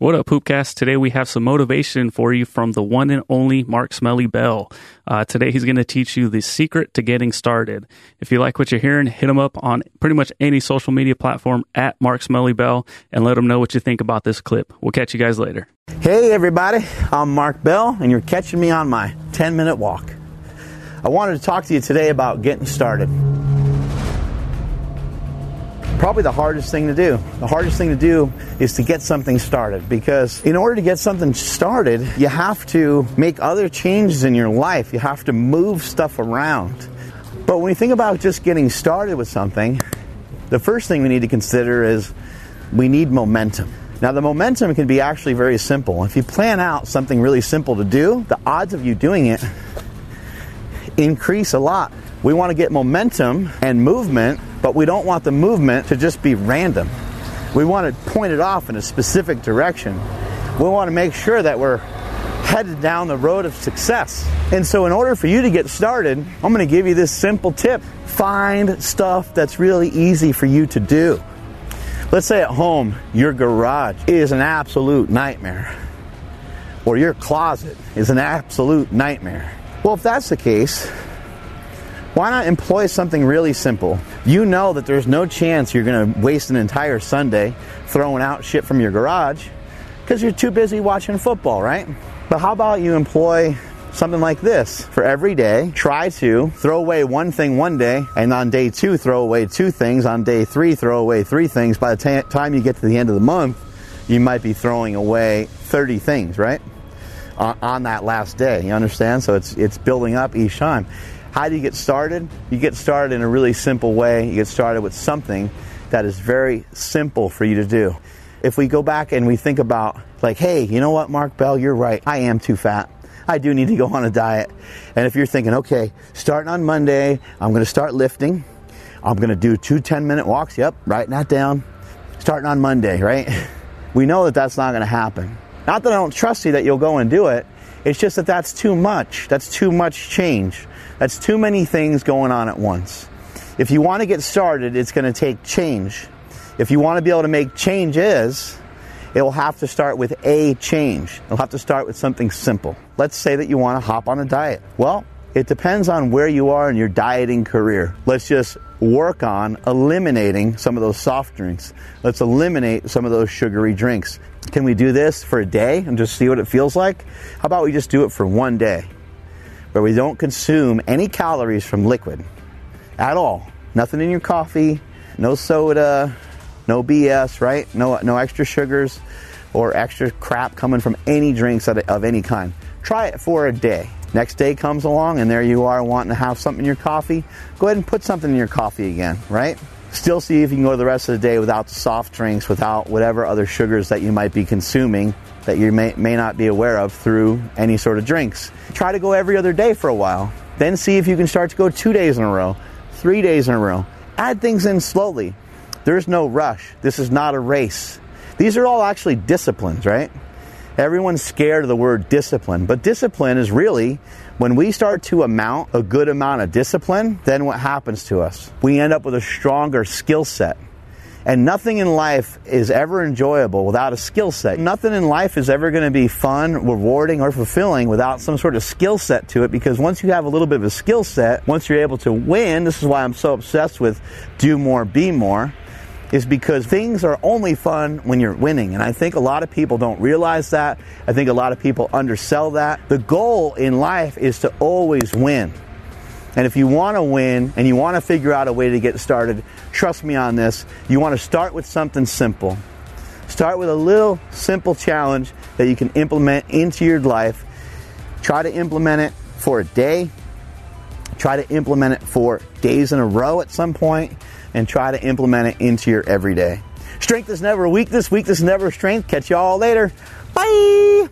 What up, Poopcast? Today we have some motivation for you from the one and only Mark Smelly Bell. Uh, today he's going to teach you the secret to getting started. If you like what you're hearing, hit him up on pretty much any social media platform at Mark Smelly Bell and let him know what you think about this clip. We'll catch you guys later. Hey, everybody, I'm Mark Bell, and you're catching me on my 10 minute walk. I wanted to talk to you today about getting started probably the hardest thing to do. The hardest thing to do is to get something started because in order to get something started, you have to make other changes in your life. You have to move stuff around. But when you think about just getting started with something, the first thing we need to consider is we need momentum. Now, the momentum can be actually very simple. If you plan out something really simple to do, the odds of you doing it increase a lot. We want to get momentum and movement but we don't want the movement to just be random. We want to point it off in a specific direction. We want to make sure that we're headed down the road of success. And so, in order for you to get started, I'm going to give you this simple tip find stuff that's really easy for you to do. Let's say at home, your garage is an absolute nightmare, or your closet is an absolute nightmare. Well, if that's the case, why not employ something really simple? You know that there's no chance you're going to waste an entire Sunday throwing out shit from your garage because you're too busy watching football, right? But how about you employ something like this for every day? Try to throw away one thing one day, and on day two, throw away two things. On day three, throw away three things. By the t- time you get to the end of the month, you might be throwing away 30 things, right? On, on that last day. You understand? So it's, it's building up each time. How do you get started? You get started in a really simple way. You get started with something that is very simple for you to do. If we go back and we think about, like, hey, you know what, Mark Bell, you're right. I am too fat. I do need to go on a diet. And if you're thinking, okay, starting on Monday, I'm going to start lifting. I'm going to do two 10 minute walks. Yep, writing that down. Starting on Monday, right? We know that that's not going to happen. Not that I don't trust you that you'll go and do it. It's just that that's too much. That's too much change. That's too many things going on at once. If you want to get started, it's going to take change. If you want to be able to make changes, it will have to start with a change. It'll have to start with something simple. Let's say that you want to hop on a diet. Well, it depends on where you are in your dieting career. Let's just work on eliminating some of those soft drinks. Let's eliminate some of those sugary drinks. Can we do this for a day and just see what it feels like? How about we just do it for one day? where we don't consume any calories from liquid at all. Nothing in your coffee, no soda, no BS, right? No, no extra sugars or extra crap coming from any drinks of any kind. Try it for a day. Next day comes along and there you are wanting to have something in your coffee. Go ahead and put something in your coffee again, right? Still see if you can go the rest of the day without soft drinks, without whatever other sugars that you might be consuming that you may, may not be aware of through any sort of drinks. Try to go every other day for a while. Then see if you can start to go two days in a row, three days in a row. Add things in slowly. There's no rush. This is not a race. These are all actually disciplines, right? Everyone's scared of the word discipline, but discipline is really when we start to amount a good amount of discipline, then what happens to us? We end up with a stronger skill set. And nothing in life is ever enjoyable without a skill set. Nothing in life is ever going to be fun, rewarding, or fulfilling without some sort of skill set to it because once you have a little bit of a skill set, once you're able to win, this is why I'm so obsessed with do more, be more, is because things are only fun when you're winning. And I think a lot of people don't realize that. I think a lot of people undersell that. The goal in life is to always win. And if you want to win and you want to figure out a way to get started, trust me on this. You want to start with something simple. Start with a little simple challenge that you can implement into your life. Try to implement it for a day. Try to implement it for days in a row at some point, and try to implement it into your everyday. Strength is never weakness, weakness is never strength. Catch you all later. Bye.